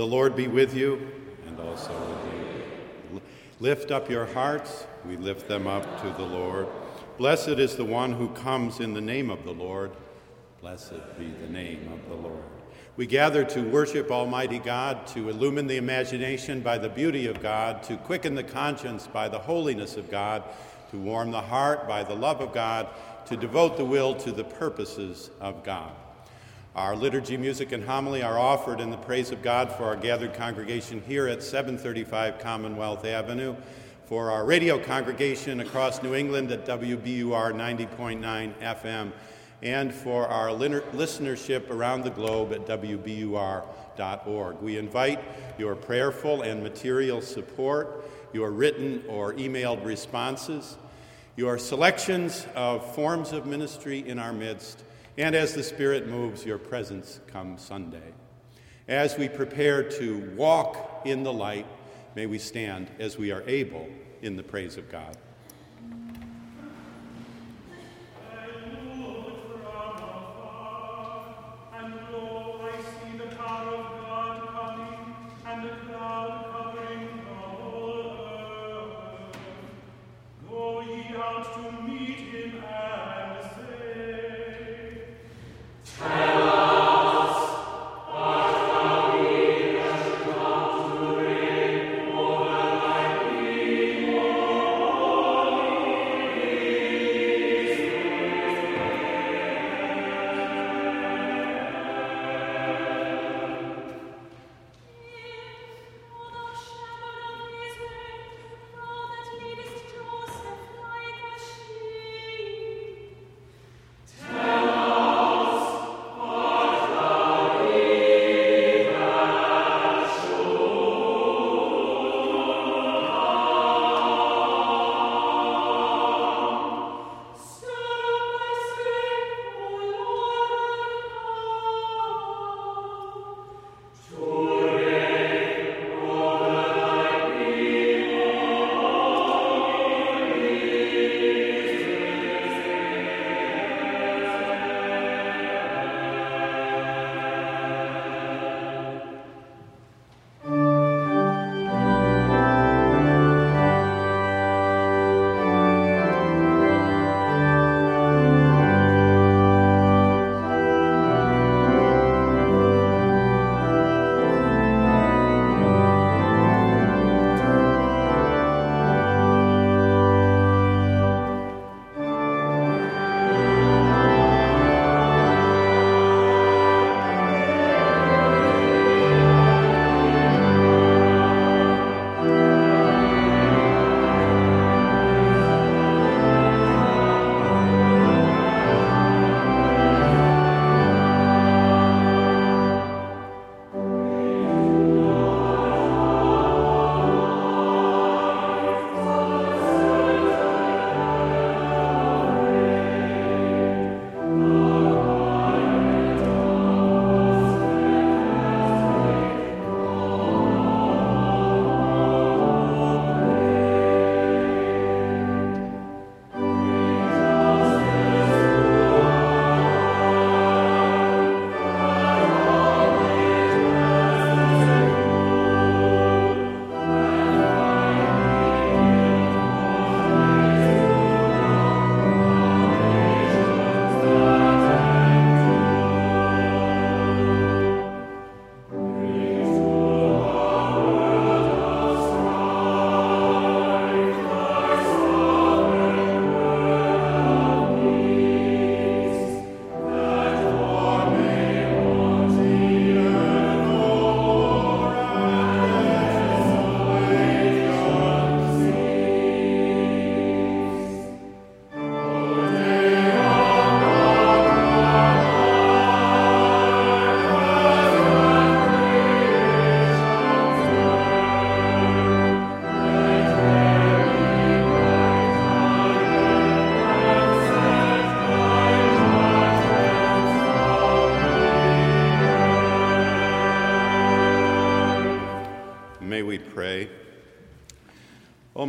The Lord be with you and also with you. Lift up your hearts. We lift them up to the Lord. Blessed is the one who comes in the name of the Lord. Blessed be the name of the Lord. We gather to worship Almighty God, to illumine the imagination by the beauty of God, to quicken the conscience by the holiness of God, to warm the heart by the love of God, to devote the will to the purposes of God. Our liturgy, music, and homily are offered in the praise of God for our gathered congregation here at 735 Commonwealth Avenue, for our radio congregation across New England at WBUR 90.9 FM, and for our listenership around the globe at WBUR.org. We invite your prayerful and material support, your written or emailed responses, your selections of forms of ministry in our midst, and as the Spirit moves, your presence come Sunday. As we prepare to walk in the light, may we stand as we are able in the praise of God.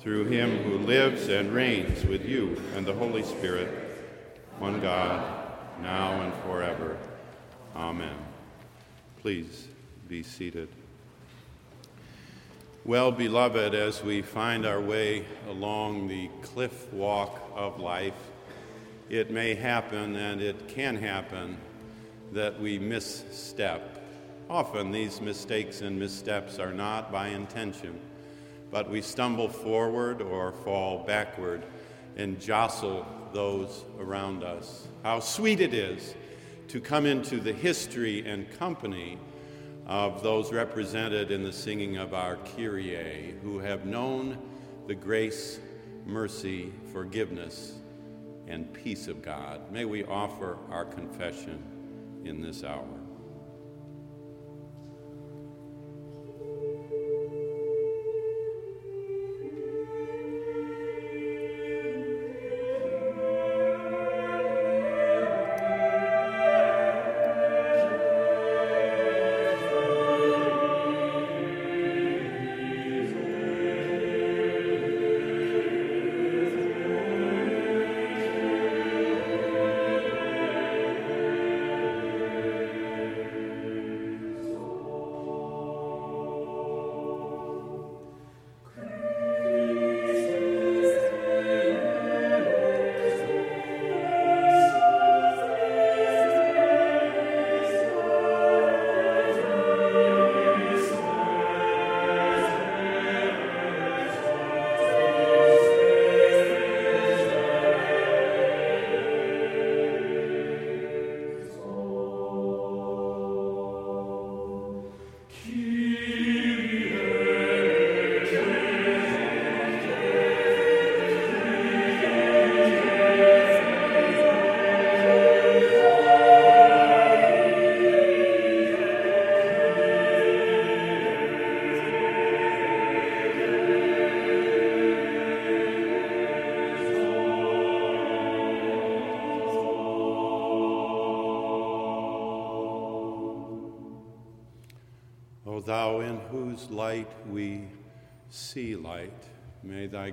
through him who lives and reigns with you and the Holy Spirit, one God, now and forever. Amen. Please be seated. Well, beloved, as we find our way along the cliff walk of life, it may happen and it can happen that we misstep. Often these mistakes and missteps are not by intention, but we stumble forward or fall backward and jostle those around us. How sweet it is to come into the history and company of those represented in the singing of our Kyrie, who have known the grace, mercy, forgiveness, and peace of God. May we offer our confession in this hour.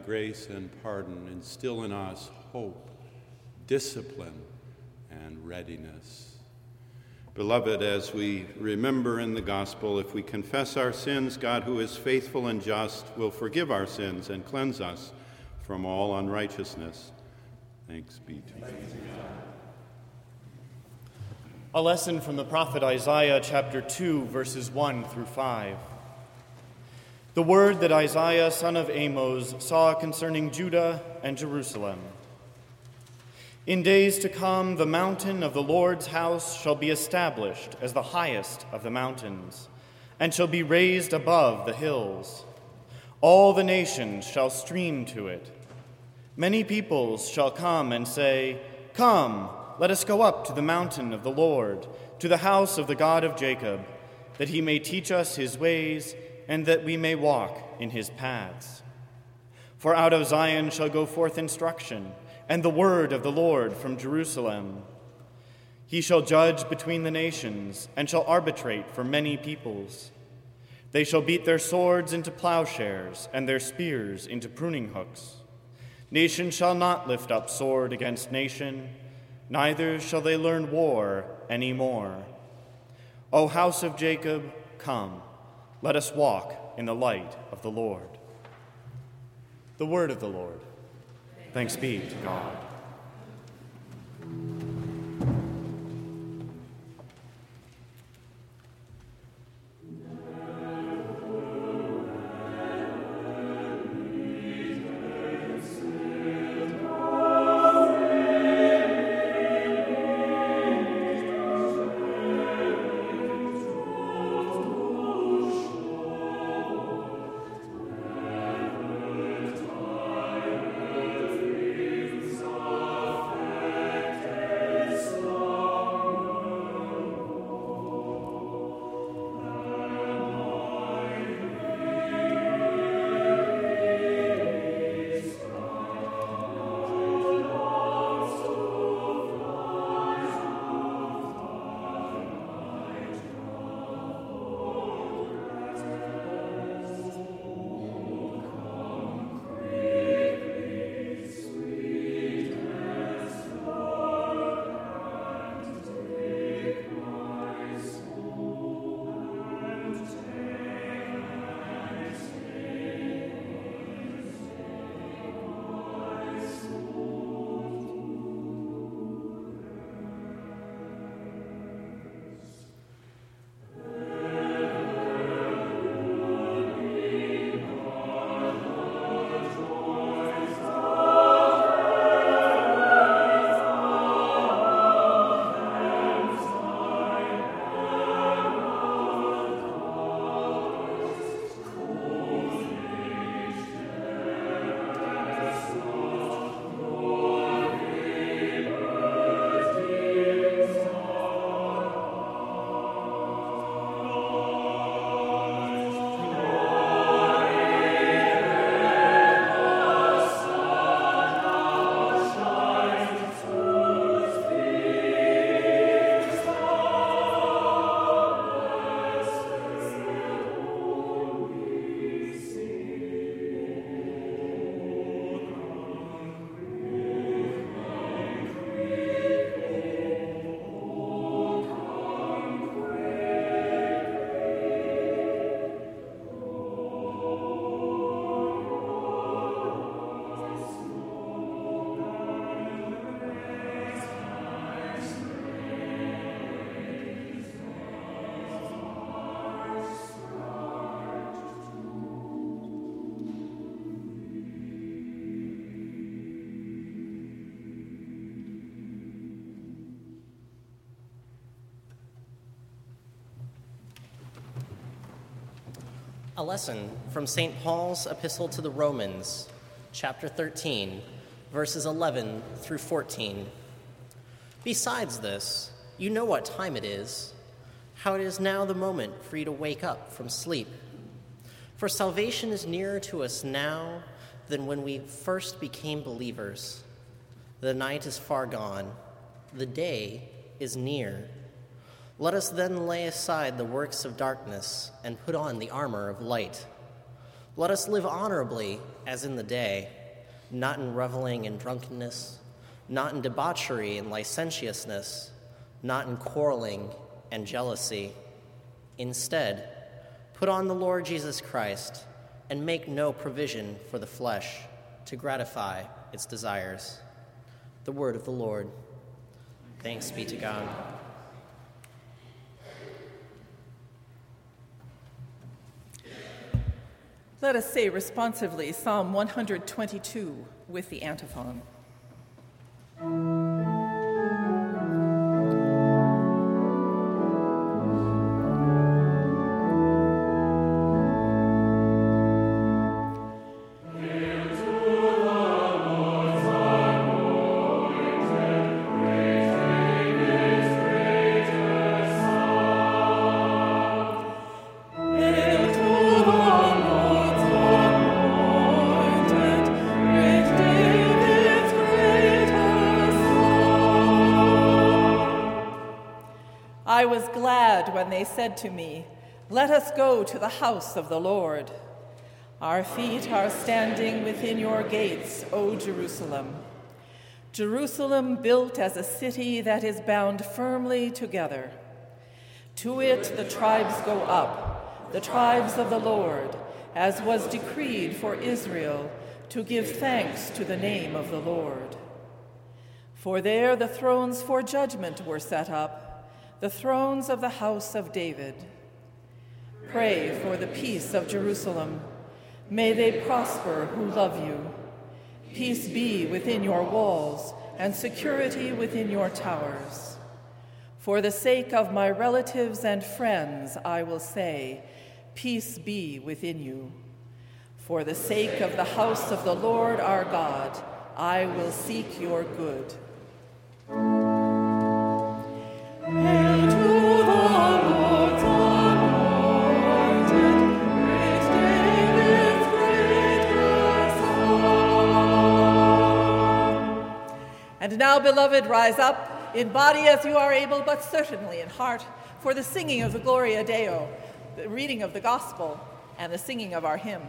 Grace and pardon instill in us hope, discipline, and readiness. Beloved, as we remember in the gospel, if we confess our sins, God, who is faithful and just, will forgive our sins and cleanse us from all unrighteousness. Thanks be to God. A lesson from the prophet Isaiah, chapter 2, verses 1 through 5. The word that Isaiah, son of Amos, saw concerning Judah and Jerusalem. In days to come, the mountain of the Lord's house shall be established as the highest of the mountains, and shall be raised above the hills. All the nations shall stream to it. Many peoples shall come and say, Come, let us go up to the mountain of the Lord, to the house of the God of Jacob, that he may teach us his ways, and that we may walk in his paths. For out of Zion shall go forth instruction, and the word of the Lord from Jerusalem. He shall judge between the nations, and shall arbitrate for many peoples. They shall beat their swords into plowshares, and their spears into pruning hooks. Nation shall not lift up sword against nation neither shall they learn war any more. O house of Jacob, come, let us walk in the light of the Lord. The word of the Lord. Thanks be to God. Lesson from St. Paul's Epistle to the Romans, chapter 13, verses 11 through 14. Besides this, you know what time it is, how it is now the moment for you to wake up from sleep. For salvation is nearer to us now than when we first became believers. The night is far gone, the day is near. Let us then lay aside the works of darkness and put on the armor of light. Let us live honorably as in the day, not in reveling and drunkenness, not in debauchery and licentiousness, not in quarreling and jealousy. Instead, put on the Lord Jesus Christ and make no provision for the flesh to gratify its desires. The word of the Lord. Thanks be to God. Let us say responsively Psalm 122 with the antiphon. Said to me, Let us go to the house of the Lord. Our feet are standing within your gates, O Jerusalem. Jerusalem built as a city that is bound firmly together. To it the tribes go up, the tribes of the Lord, as was decreed for Israel, to give thanks to the name of the Lord. For there the thrones for judgment were set up the thrones of the house of David. Pray for the peace of Jerusalem. May they prosper who love you. Peace be within your walls and security within your towers. For the sake of my relatives and friends, I will say, Peace be within you. For the sake of the house of the Lord our God, I will seek your good. And now, beloved, rise up in body as you are able, but certainly in heart, for the singing of the Gloria Deo, the reading of the Gospel, and the singing of our hymn.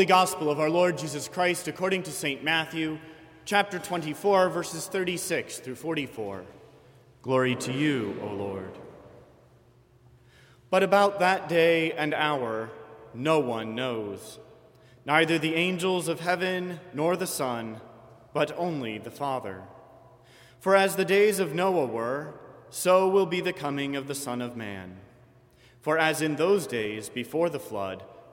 Holy Gospel of our Lord Jesus Christ according to St. Matthew, chapter 24, verses 36 through 44. Glory to you, O Lord. But about that day and hour, no one knows, neither the angels of heaven nor the Son, but only the Father. For as the days of Noah were, so will be the coming of the Son of Man. For as in those days before the flood,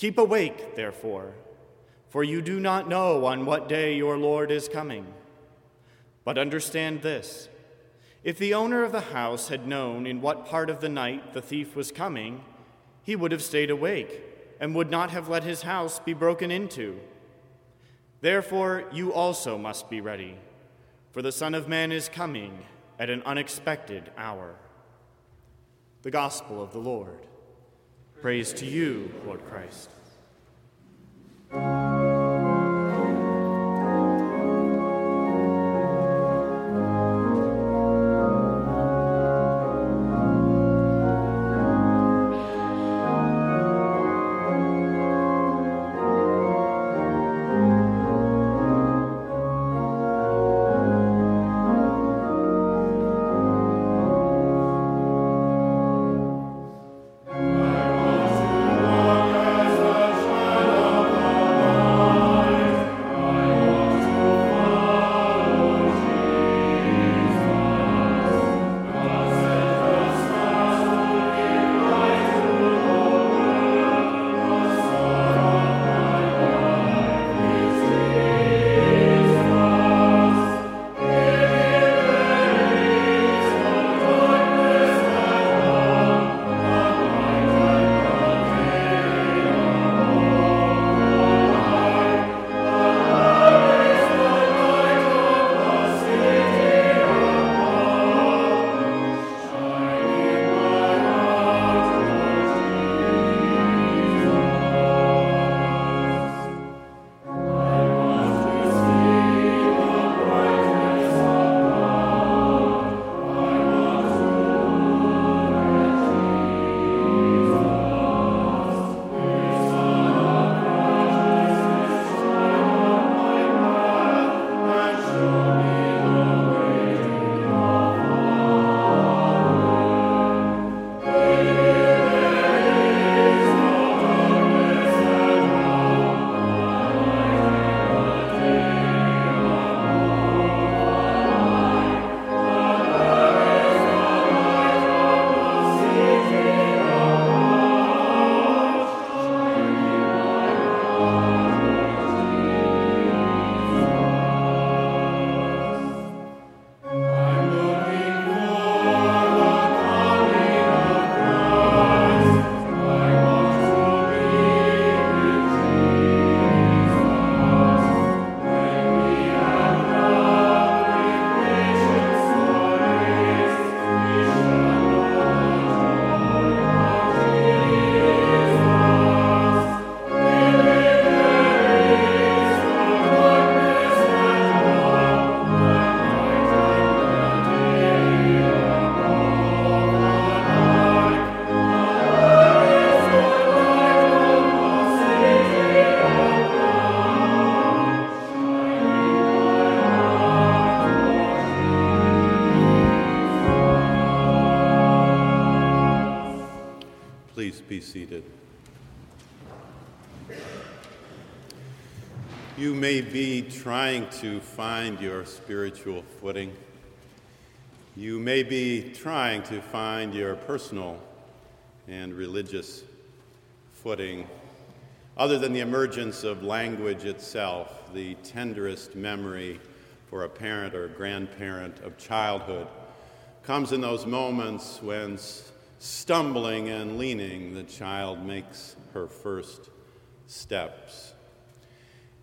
Keep awake, therefore, for you do not know on what day your Lord is coming. But understand this if the owner of the house had known in what part of the night the thief was coming, he would have stayed awake and would not have let his house be broken into. Therefore, you also must be ready, for the Son of Man is coming at an unexpected hour. The Gospel of the Lord. Praise to you, Lord Christ. To find your spiritual footing. You may be trying to find your personal and religious footing. Other than the emergence of language itself, the tenderest memory for a parent or grandparent of childhood comes in those moments when, stumbling and leaning, the child makes her first steps.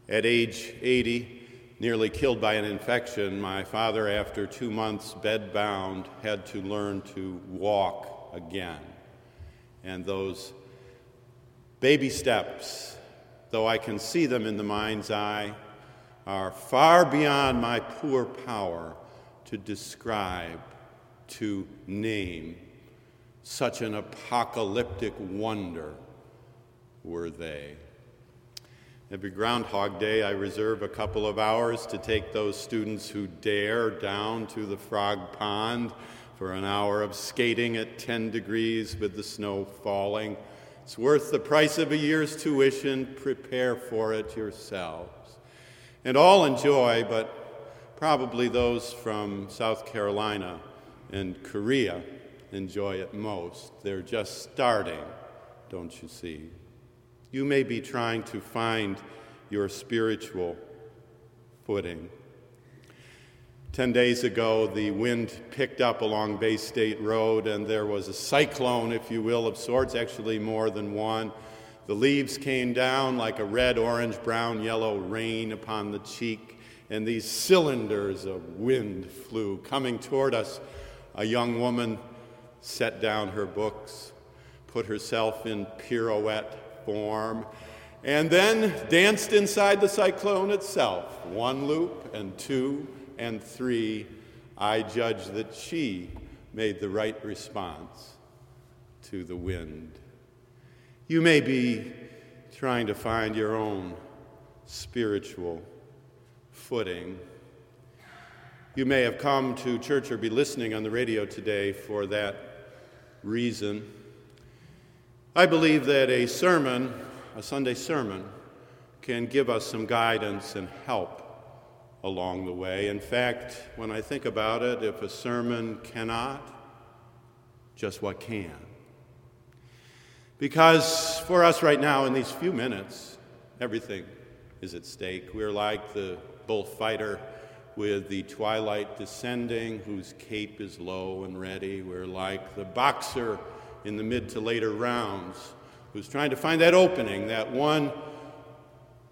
At age 80, nearly killed by an infection, my father, after two months bedbound, had to learn to walk again. And those baby steps, though I can see them in the mind's eye, are far beyond my poor power to describe, to name. Such an apocalyptic wonder were they. Every Groundhog Day, I reserve a couple of hours to take those students who dare down to the frog pond for an hour of skating at 10 degrees with the snow falling. It's worth the price of a year's tuition. Prepare for it yourselves. And all enjoy, but probably those from South Carolina and Korea enjoy it most. They're just starting, don't you see? You may be trying to find your spiritual footing. Ten days ago, the wind picked up along Bay State Road, and there was a cyclone, if you will, of sorts, actually more than one. The leaves came down like a red, orange, brown, yellow rain upon the cheek, and these cylinders of wind flew coming toward us. A young woman set down her books, put herself in pirouette form, and then danced inside the cyclone itself. One loop and two and three. I judge that she made the right response to the wind. You may be trying to find your own spiritual footing. You may have come to church or be listening on the radio today for that reason. I believe that a sermon, a Sunday sermon, can give us some guidance and help along the way. In fact, when I think about it, if a sermon cannot, just what can? Because for us right now, in these few minutes, everything is at stake. We're like the bullfighter with the twilight descending, whose cape is low and ready. We're like the boxer in the mid to later rounds who's trying to find that opening, that one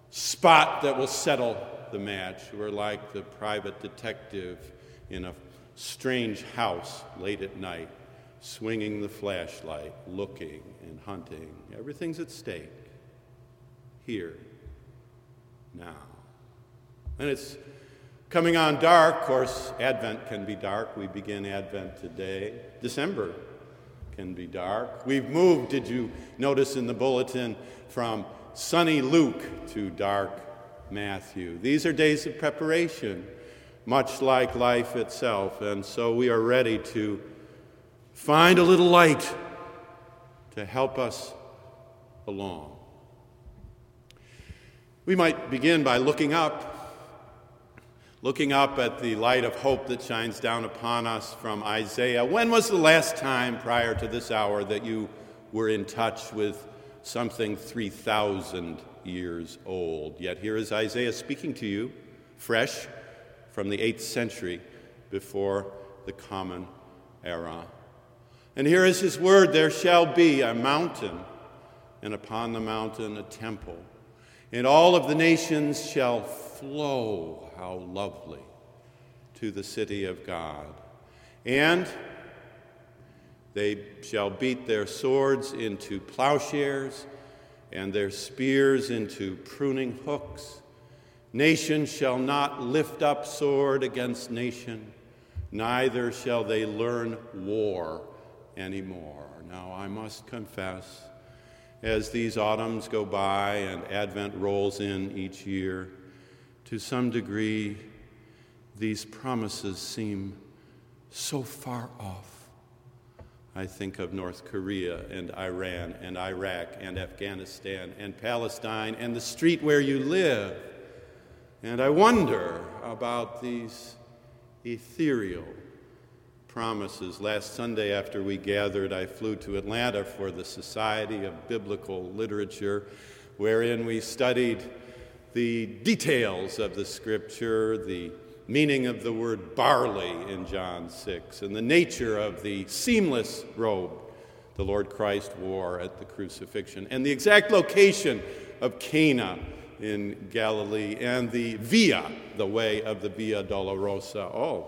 spot that will settle the match. We're like the private detective in a strange house late at night, swinging the flashlight, looking and hunting. Everything's at stake. Here, now. And it's coming on dark. Of course, Advent can be dark. We begin Advent today. December can be dark. We've moved, did you notice in the bulletin, from sunny Luke to dark Matthew. These are days of preparation, much like life itself, and so we are ready to find a little light to help us along. We might begin by looking up looking up at the light of hope that shines down upon us from Isaiah. When was the last time prior to this hour that you were in touch with something 3,000 years old? Yet here is Isaiah speaking to you, fresh from the 8th century before the Common Era. And here is his word there shall be a mountain, and upon the mountain a temple, and all of the nations shall flow how lovely, to the city of God. And they shall beat their swords into plowshares and their spears into pruning hooks. Nation shall not lift up sword against nation, neither shall they learn war anymore. Now, I must confess, as these autumns go by and Advent rolls in each year, to some degree, these promises seem so far off. I think of North Korea and Iran and Iraq and Afghanistan and Palestine and the street where you live. And I wonder about these ethereal promises. Last Sunday, after we gathered, I flew to Atlanta for the Society of Biblical Literature, wherein we studied the details of the scripture, the meaning of the word barley in John 6, and the nature of the seamless robe the Lord Christ wore at the crucifixion, and the exact location of Cana in Galilee, and the via, the way of the Via Dolorosa. Oh,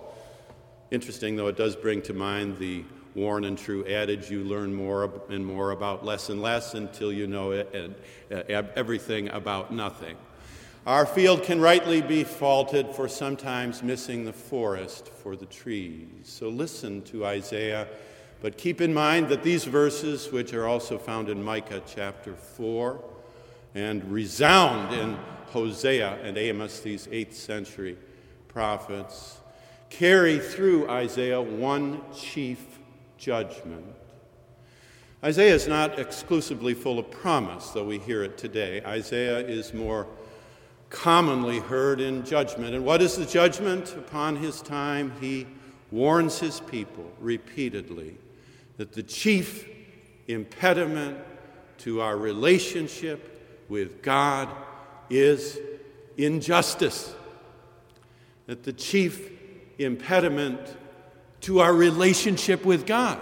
interesting, though, it does bring to mind the worn and true adage you learn more and more about less and less until you know it, uh, everything about nothing. Our field can rightly be faulted for sometimes missing the forest for the trees. So listen to Isaiah, but keep in mind that these verses, which are also found in Micah chapter 4 and resound in Hosea and Amos, these 8th century prophets, carry through Isaiah one chief judgment. Isaiah is not exclusively full of promise, though we hear it today. Isaiah is more commonly heard in judgment. And what is the judgment upon his time? He warns his people repeatedly that the chief impediment to our relationship with God is injustice. That the chief impediment to our relationship with God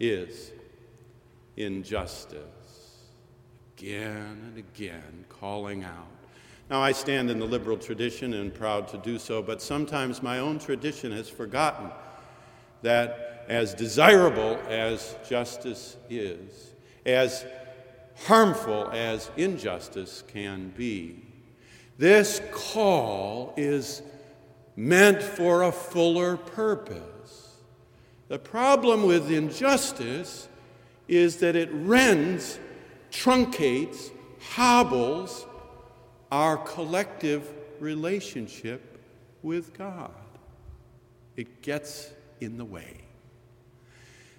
is injustice. Again and again, calling out. Now, I stand in the liberal tradition and proud to do so, but sometimes my own tradition has forgotten that as desirable as justice is, as harmful as injustice can be, this call is meant for a fuller purpose. The problem with injustice is that it rends, truncates, hobbles our collective relationship with God. It gets in the way.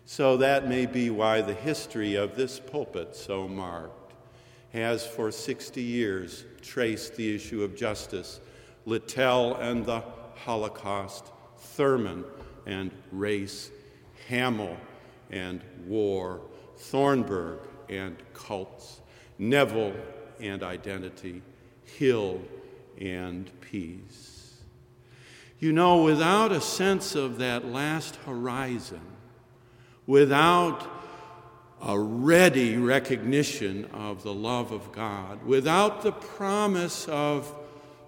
So that may be why the history of this pulpit, so marked, has for 60 years traced the issue of justice, Littell and the Holocaust, Thurman and race, Hamill and war, Thornburg and cults, Neville and identity, Hill and peace. You know, without a sense of that last horizon, without a ready recognition of the love of God, without the promise of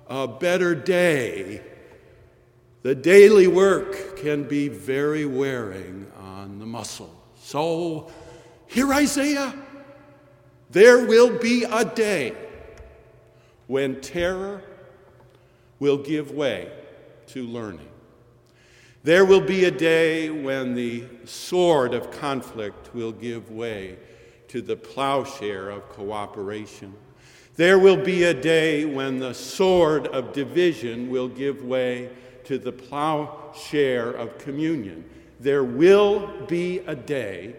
a better day, the daily work can be very wearing on the muscle. So, hear Isaiah. There will be a day when terror will give way to learning. There will be a day when the sword of conflict will give way to the plowshare of cooperation. There will be a day when the sword of division will give way to the plowshare of communion. There will be a day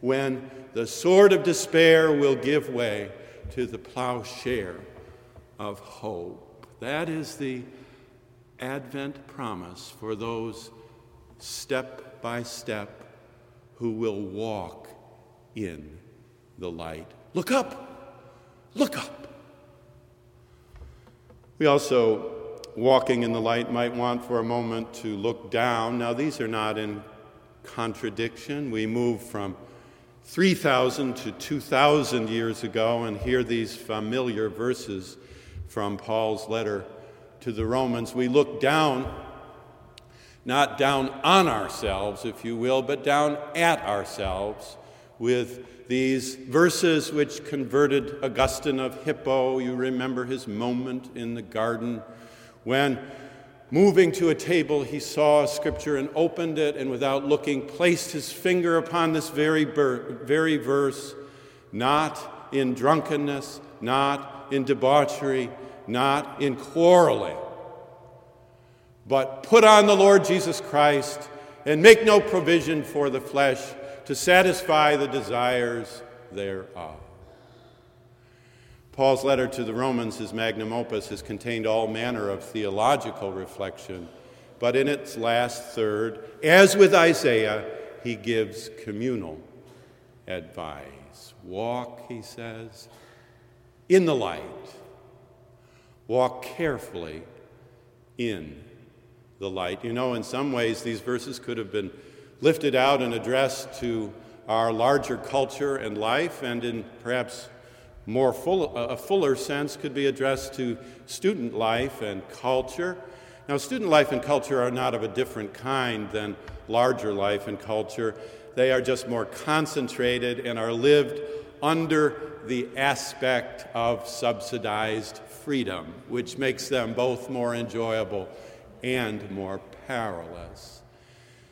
when the sword of despair will give way to the plowshare of hope. That is the Advent promise for those step by step who will walk in the light. Look up! Look up! We also, walking in the light, might want for a moment to look down. Now, these are not in contradiction. We move from 3,000 to 2,000 years ago and hear these familiar verses from Paul's letter to the Romans, we look down, not down on ourselves, if you will, but down at ourselves with these verses which converted Augustine of Hippo. You remember his moment in the garden when, moving to a table, he saw a scripture and opened it, and without looking, placed his finger upon this very, ber- very verse, not in drunkenness, not in debauchery, not in quarreling, but put on the Lord Jesus Christ and make no provision for the flesh to satisfy the desires thereof. Paul's letter to the Romans, his magnum opus, has contained all manner of theological reflection, but in its last third, as with Isaiah, he gives communal advice. Walk, he says, in the light Walk carefully in the light. You know, in some ways, these verses could have been lifted out and addressed to our larger culture and life, and in perhaps more full, a fuller sense, could be addressed to student life and culture. Now, student life and culture are not of a different kind than larger life and culture. They are just more concentrated and are lived under the aspect of subsidized freedom, which makes them both more enjoyable and more perilous.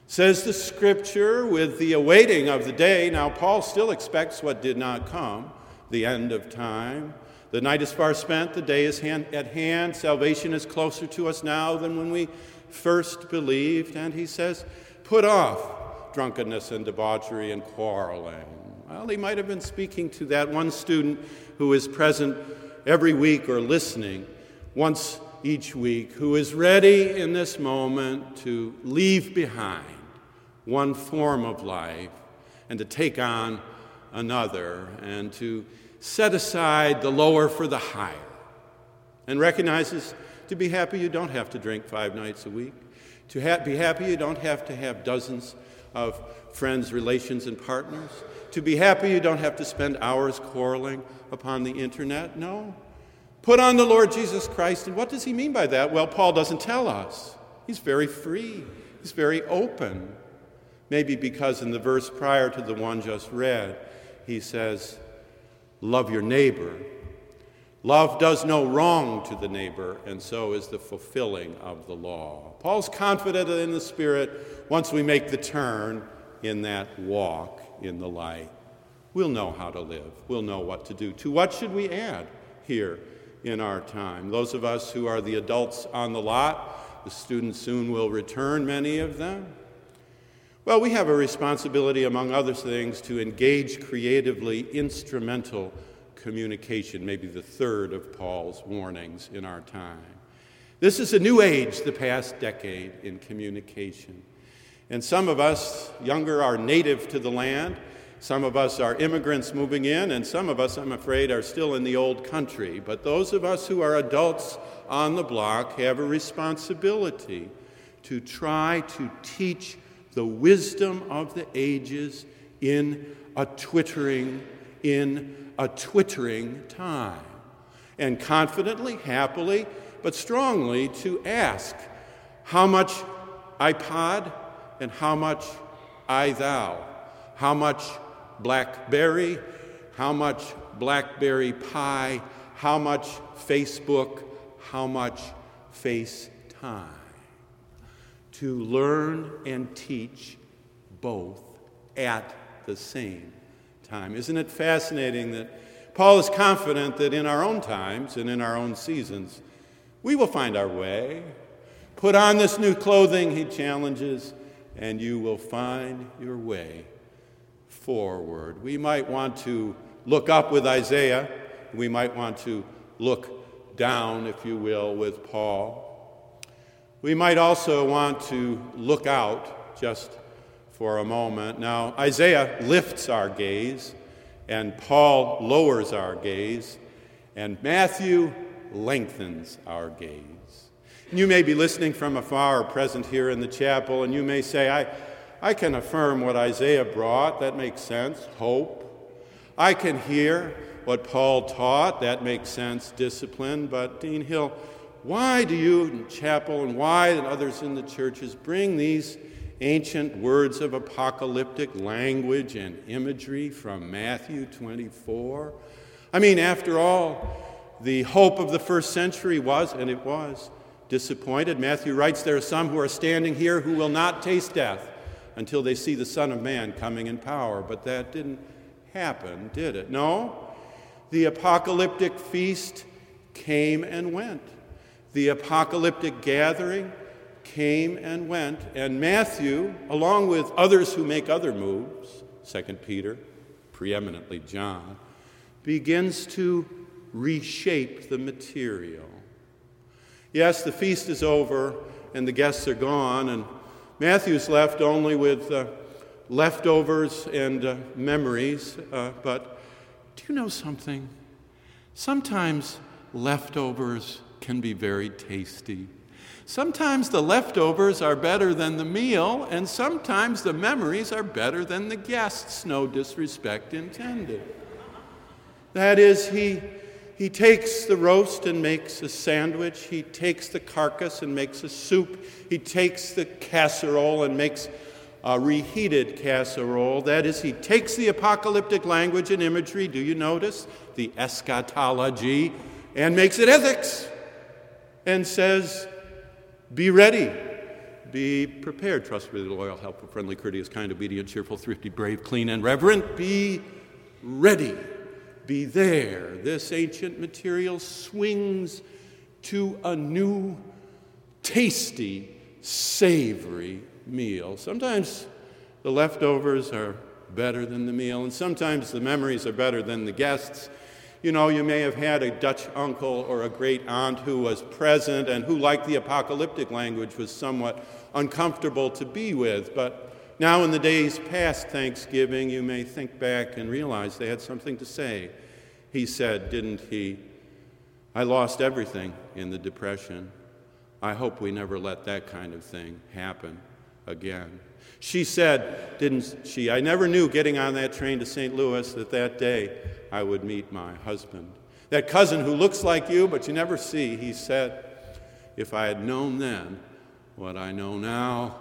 Says the scripture, with the awaiting of the day, now Paul still expects what did not come, the end of time. The night is far spent, the day is hand, at hand. Salvation is closer to us now than when we first believed. And he says, Put off drunkenness and debauchery and quarreling. Well, he might have been speaking to that one student who is present every week or listening once each week, who is ready in this moment to leave behind one form of life and to take on another and to set aside the lower for the higher and recognizes to be happy you don't have to drink five nights a week. To ha- be happy you don't have to have dozens of friends, relations, and partners. To be happy you don't have to spend hours quarreling upon the internet. No. Put on the Lord Jesus Christ. And what does he mean by that? Well, Paul doesn't tell us. He's very free, he's very open. Maybe because in the verse prior to the one just read, he says, Love your neighbor. Love does no wrong to the neighbor, and so is the fulfilling of the law. Paul's confident in the Spirit once we make the turn in that walk in the light. We'll know how to live, we'll know what to do. To what should we add here in our time? Those of us who are the adults on the lot, the students soon will return, many of them. Well, we have a responsibility, among other things, to engage creatively instrumental communication, maybe the third of Paul's warnings in our time. This is a new age, the past decade, in communication. And some of us, younger, are native to the land. Some of us are immigrants moving in, and some of us, I'm afraid, are still in the old country. But those of us who are adults on the block have a responsibility to try to teach the wisdom of the ages in a twittering, in a twittering time. And confidently, happily, but strongly to ask how much iPod and how much I thou, how much Blackberry, how much Blackberry pie, how much Facebook, how much FaceTime to learn and teach both at the same time. Isn't it fascinating that Paul is confident that in our own times and in our own seasons, we will find our way. Put on this new clothing, he challenges, and you will find your way forward. We might want to look up with Isaiah, we might want to look down, if you will, with Paul. We might also want to look out just for a moment. Now, Isaiah lifts our gaze, and Paul lowers our gaze, and Matthew lengthens our gaze. You may be listening from afar or present here in the chapel, and you may say, I, I can affirm what Isaiah brought. That makes sense. Hope. I can hear what Paul taught. That makes sense. Discipline. But, Dean Hill, why do you in chapel and why and others in the churches bring these ancient words of apocalyptic language and imagery from Matthew 24? I mean, after all, the hope of the first century was, and it was, disappointed. Matthew writes, There are some who are standing here who will not taste death until they see the Son of Man coming in power. But that didn't happen, did it? No. The apocalyptic feast came and went the apocalyptic gathering came and went, and Matthew, along with others who make other moves, 2 Peter, preeminently John, begins to reshape the material. Yes, the feast is over and the guests are gone, and Matthew's left only with uh, leftovers and uh, memories. Uh, but do you know something? Sometimes leftovers can be very tasty. Sometimes the leftovers are better than the meal, and sometimes the memories are better than the guests, no disrespect intended. That is, he, he takes the roast and makes a sandwich, he takes the carcass and makes a soup, he takes the casserole and makes a reheated casserole. That is, he takes the apocalyptic language and imagery, do you notice? The eschatology, and makes it ethics and says, Be ready, be prepared, trustworthy, loyal, helpful, friendly, courteous, kind, obedient, cheerful, thrifty, brave, clean, and reverent. Be ready. Be there. This ancient material swings to a new, tasty, savory meal. Sometimes the leftovers are better than the meal, and sometimes the memories are better than the guests. You know, you may have had a Dutch uncle or a great aunt who was present and who, like the apocalyptic language, was somewhat uncomfortable to be with. But now, in the days past Thanksgiving, you may think back and realize they had something to say. He said, didn't he? I lost everything in the Depression. I hope we never let that kind of thing happen again. She said, didn't she? I never knew getting on that train to St. Louis that that day I would meet my husband. That cousin who looks like you, but you never see, he said, if I had known then what I know now,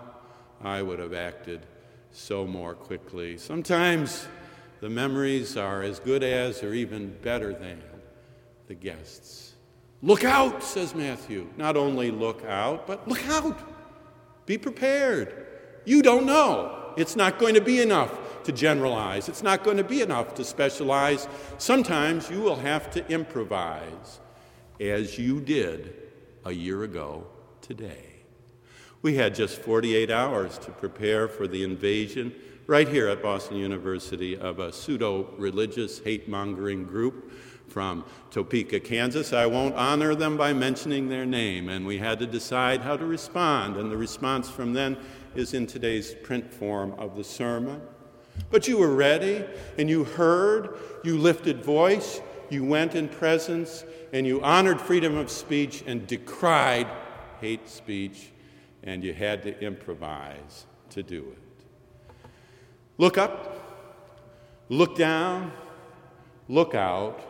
I would have acted so more quickly. Sometimes the memories are as good as or even better than the guests. Look out, says Matthew. Not only look out, but look out. Be prepared. You don't know. It's not going to be enough to generalize, it's not going to be enough to specialize. Sometimes you will have to improvise, as you did a year ago today. We had just 48 hours to prepare for the invasion right here at Boston University of a pseudo religious hate mongering group from Topeka, Kansas. I won't honor them by mentioning their name, and we had to decide how to respond, and the response from then is in today's print form of the sermon. But you were ready, and you heard, you lifted voice, you went in presence, and you honored freedom of speech and decried hate speech, and you had to improvise to do it. Look up, look down, look out,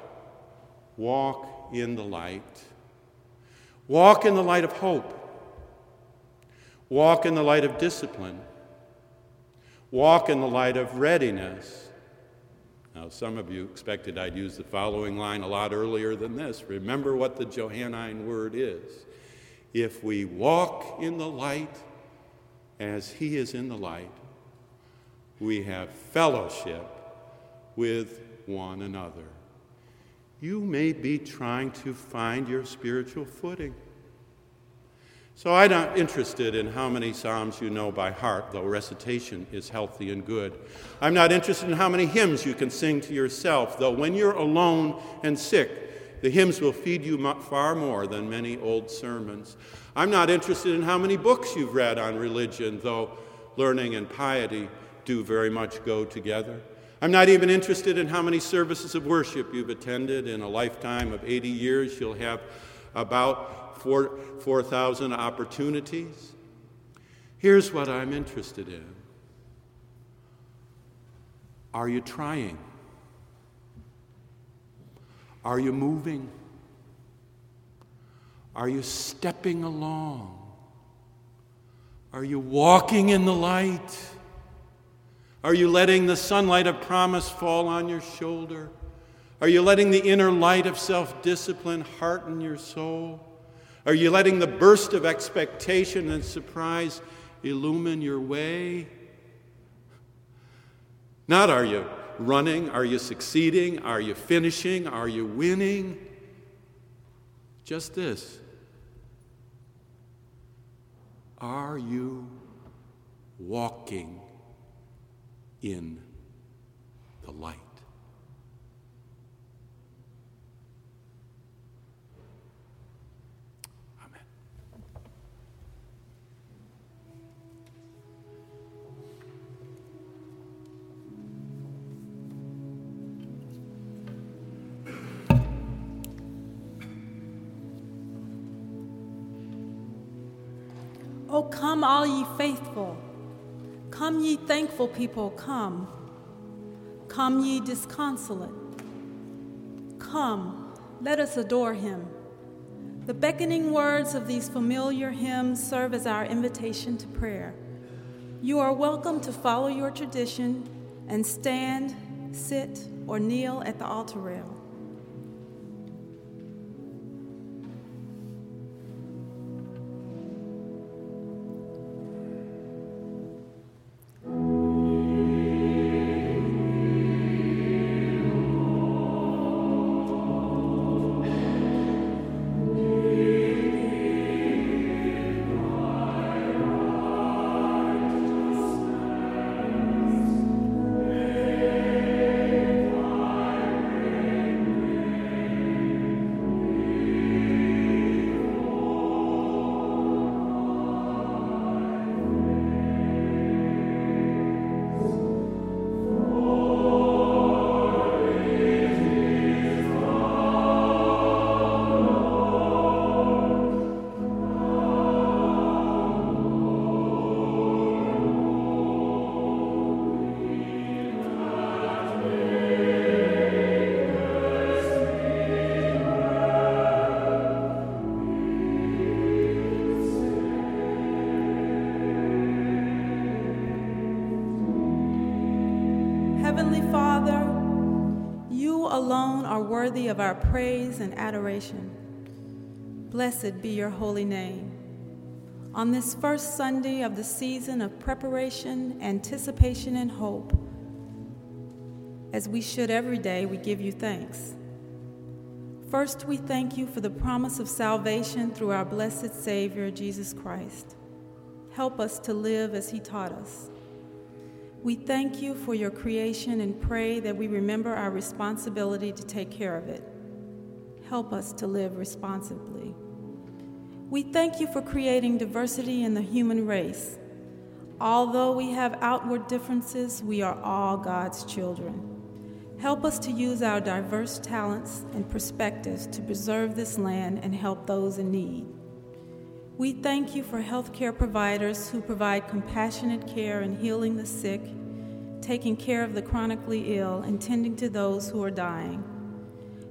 walk in the light. Walk in the light of hope. Walk in the light of discipline. Walk in the light of readiness. Now, some of you expected I'd use the following line a lot earlier than this. Remember what the Johannine word is. If we walk in the light as He is in the light, we have fellowship with one another. You may be trying to find your spiritual footing. So I'm not interested in how many Psalms you know by heart, though recitation is healthy and good. I'm not interested in how many hymns you can sing to yourself, though when you're alone and sick, the hymns will feed you far more than many old sermons. I'm not interested in how many books you've read on religion, though learning and piety do very much go together. I'm not even interested in how many services of worship you've attended. In a lifetime of 80 years, you'll have about 4,000 opportunities. Here's what I'm interested in Are you trying? Are you moving? Are you stepping along? Are you walking in the light? Are you letting the sunlight of promise fall on your shoulder? Are you letting the inner light of self discipline hearten your soul? Are you letting the burst of expectation and surprise illumine your way? Not are you running? Are you succeeding? Are you finishing? Are you winning? Just this. Are you walking in the light. Come, all ye faithful Come, ye thankful people, come. Come, ye disconsolate. Come, let us adore him. The beckoning words of these familiar hymns serve as our invitation to prayer. You are welcome to follow your tradition and stand, sit, or kneel at the altar rail. Of our praise and adoration. Blessed be your holy name. On this first Sunday of the season of preparation, anticipation, and hope, as we should every day, we give you thanks. First, we thank you for the promise of salvation through our blessed Savior, Jesus Christ. Help us to live as he taught us. We thank you for your creation and pray that we remember our responsibility to take care of it. Help us to live responsibly. We thank you for creating diversity in the human race. Although we have outward differences, we are all God's children. Help us to use our diverse talents and perspectives to preserve this land and help those in need. We thank you for healthcare providers who provide compassionate care in healing the sick, taking care of the chronically ill, and tending to those who are dying.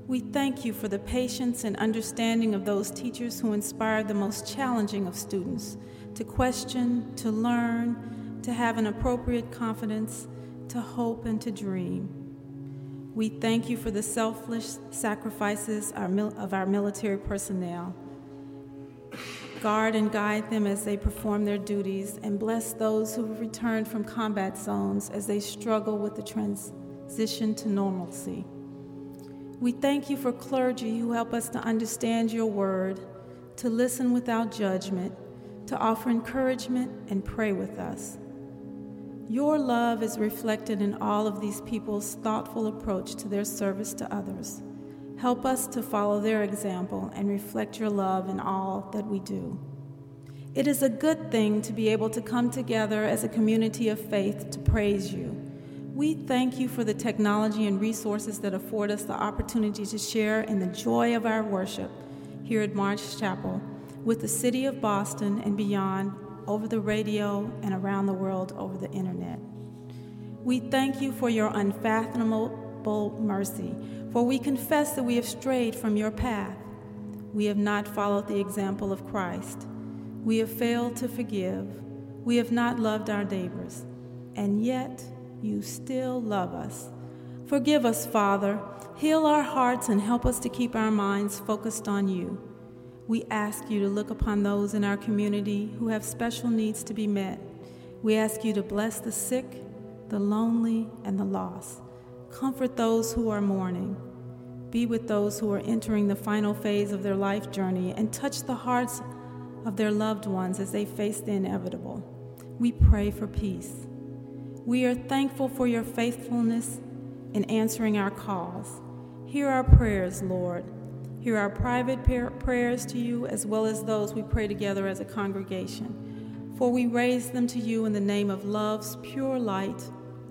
We thank you for the patience and understanding of those teachers who inspire the most challenging of students to question, to learn, to have an appropriate confidence, to hope, and to dream. We thank you for the selfless sacrifices of our military personnel. Guard and guide them as they perform their duties, and bless those who have returned from combat zones as they struggle with the transition to normalcy. We thank you for clergy who help us to understand your word, to listen without judgment, to offer encouragement, and pray with us. Your love is reflected in all of these people's thoughtful approach to their service to others. Help us to follow their example and reflect your love in all that we do. It is a good thing to be able to come together as a community of faith to praise you we thank you for the technology and resources that afford us the opportunity to share in the joy of our worship here at Marsh Chapel with the city of Boston and beyond over the radio and around the world over the internet. We thank you for your unfathomable mercy, for we confess that we have strayed from your path. We have not followed the example of Christ. We have failed to forgive. We have not loved our neighbors. And yet, you still love us. Forgive us, Father. Heal our hearts and help us to keep our minds focused on you. We ask you to look upon those in our community who have special needs to be met. We ask you to bless the sick, the lonely, and the lost. Comfort those who are mourning. Be with those who are entering the final phase of their life journey and touch the hearts of their loved ones as they face the inevitable. We pray for peace. We are thankful for your faithfulness in answering our calls. Hear our prayers, Lord. Hear our private prayers to you as well as those we pray together as a congregation. For we raise them to you in the name of love's pure light,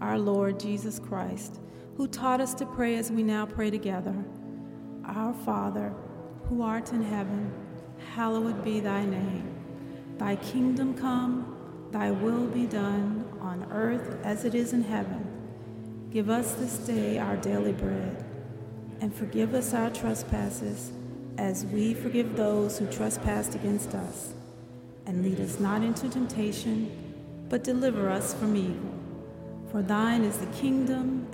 our Lord Jesus Christ, who taught us to pray as we now pray together. Our Father, who art in heaven, hallowed be thy name. Thy kingdom come, thy will be done on earth as it is in heaven. Give us this day our daily bread, and forgive us our trespasses as we forgive those who trespass against us. And lead us not into temptation, but deliver us from evil. For thine is the kingdom,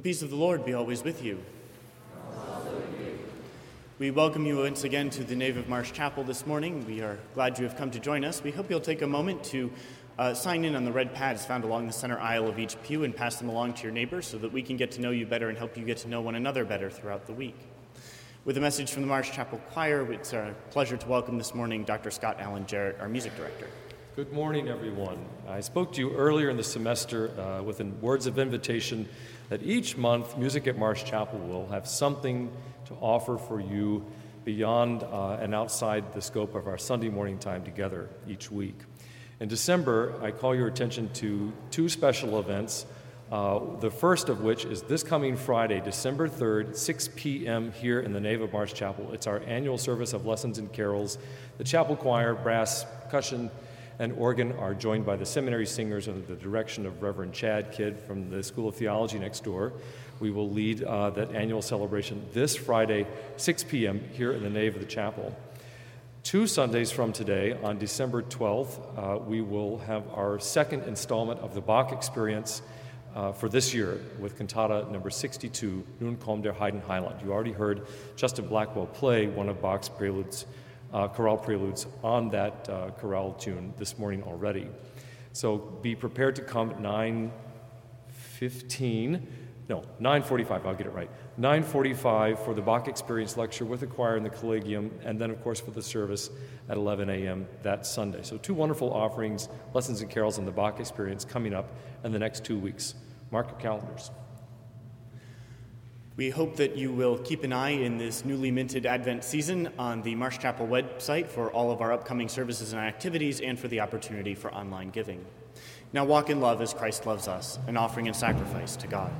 The peace of the Lord be always with you. We welcome you once again to the Nave of Marsh Chapel this morning. We are glad you have come to join us. We hope you'll take a moment to uh, sign in on the red pads found along the center aisle of each pew and pass them along to your neighbors so that we can get to know you better and help you get to know one another better throughout the week. With a message from the Marsh Chapel Choir, it's our pleasure to welcome this morning Dr. Scott Allen Jarrett, our music director. Good morning, everyone. I spoke to you earlier in the semester uh, with words of invitation that each month Music at Marsh Chapel will have something to offer for you beyond uh, and outside the scope of our Sunday morning time together each week. In December, I call your attention to two special events. Uh, the first of which is this coming Friday, December 3rd, 6 p.m., here in the nave of Marsh Chapel. It's our annual service of lessons and carols. The chapel choir, brass, percussion, and organ are joined by the seminary singers under the direction of Reverend Chad Kidd from the School of Theology next door. We will lead uh, that annual celebration this Friday, 6 p.m., here in the nave of the chapel. Two Sundays from today, on December 12th, uh, we will have our second installment of the Bach Experience uh, for this year with cantata number 62, Nun kommt der Heiden Heiland. You already heard Justin Blackwell play one of Bach's preludes uh, chorale preludes on that uh, chorale tune this morning already. So be prepared to come at 9.15, no, 9.45, I'll get it right. 9.45 for the Bach Experience lecture with the choir in the Collegium, and then, of course, for the service at 11 a.m. that Sunday. So two wonderful offerings, lessons and carols on the Bach Experience coming up in the next two weeks. Mark your calendars. We hope that you will keep an eye in this newly minted Advent season on the Marsh Chapel website for all of our upcoming services and activities and for the opportunity for online giving. Now walk in love as Christ loves us, an offering and sacrifice to God.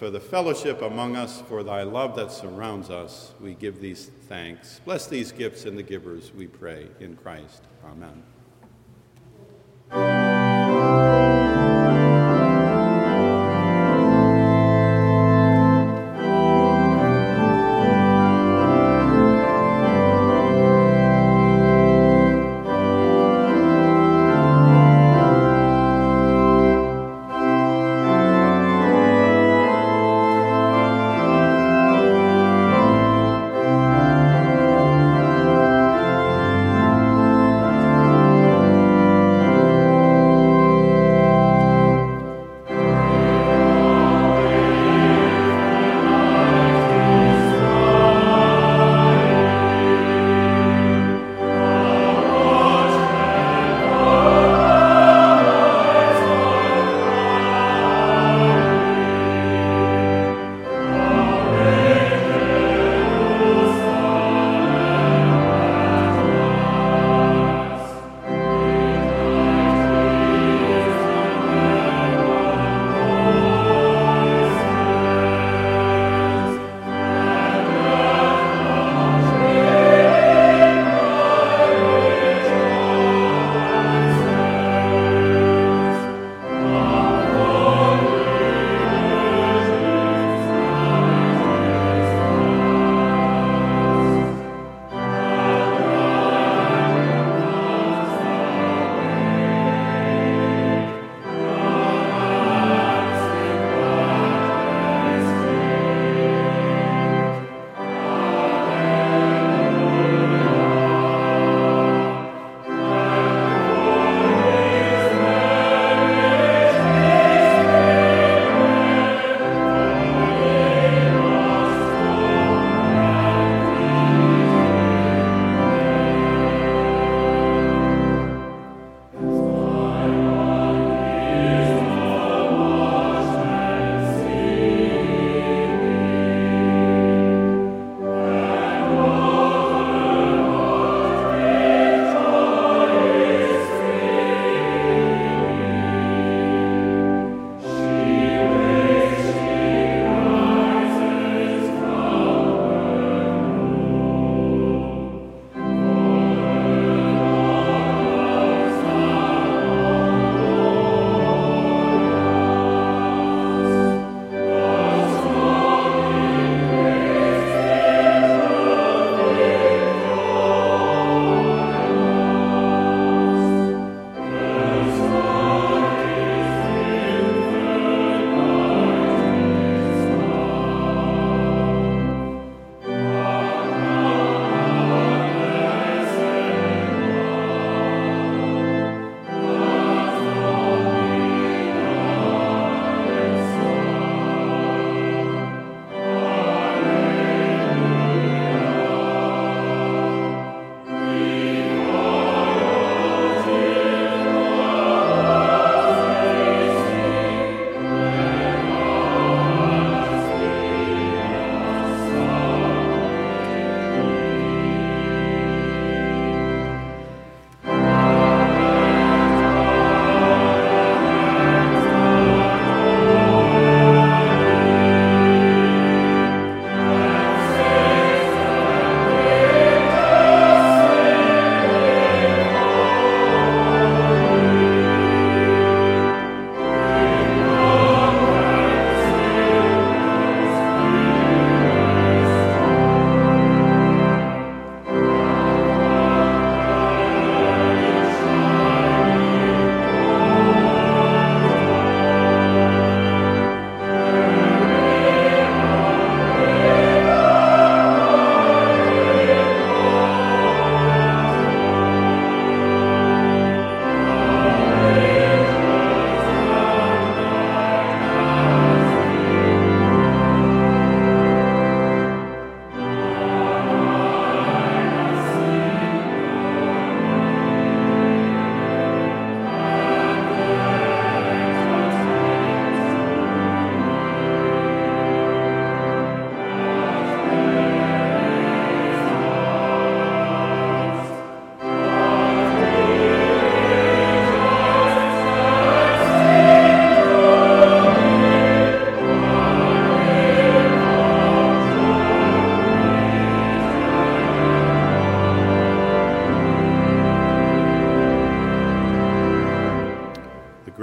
For the fellowship among us, for thy love that surrounds us. We give these thanks. Bless these gifts and the givers, we pray, in Christ. Amen.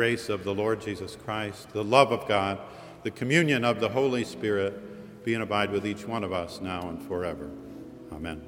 Grace of the Lord Jesus Christ, the love of God, the communion of the Holy Spirit be and abide with each one of us now and forever. Amen.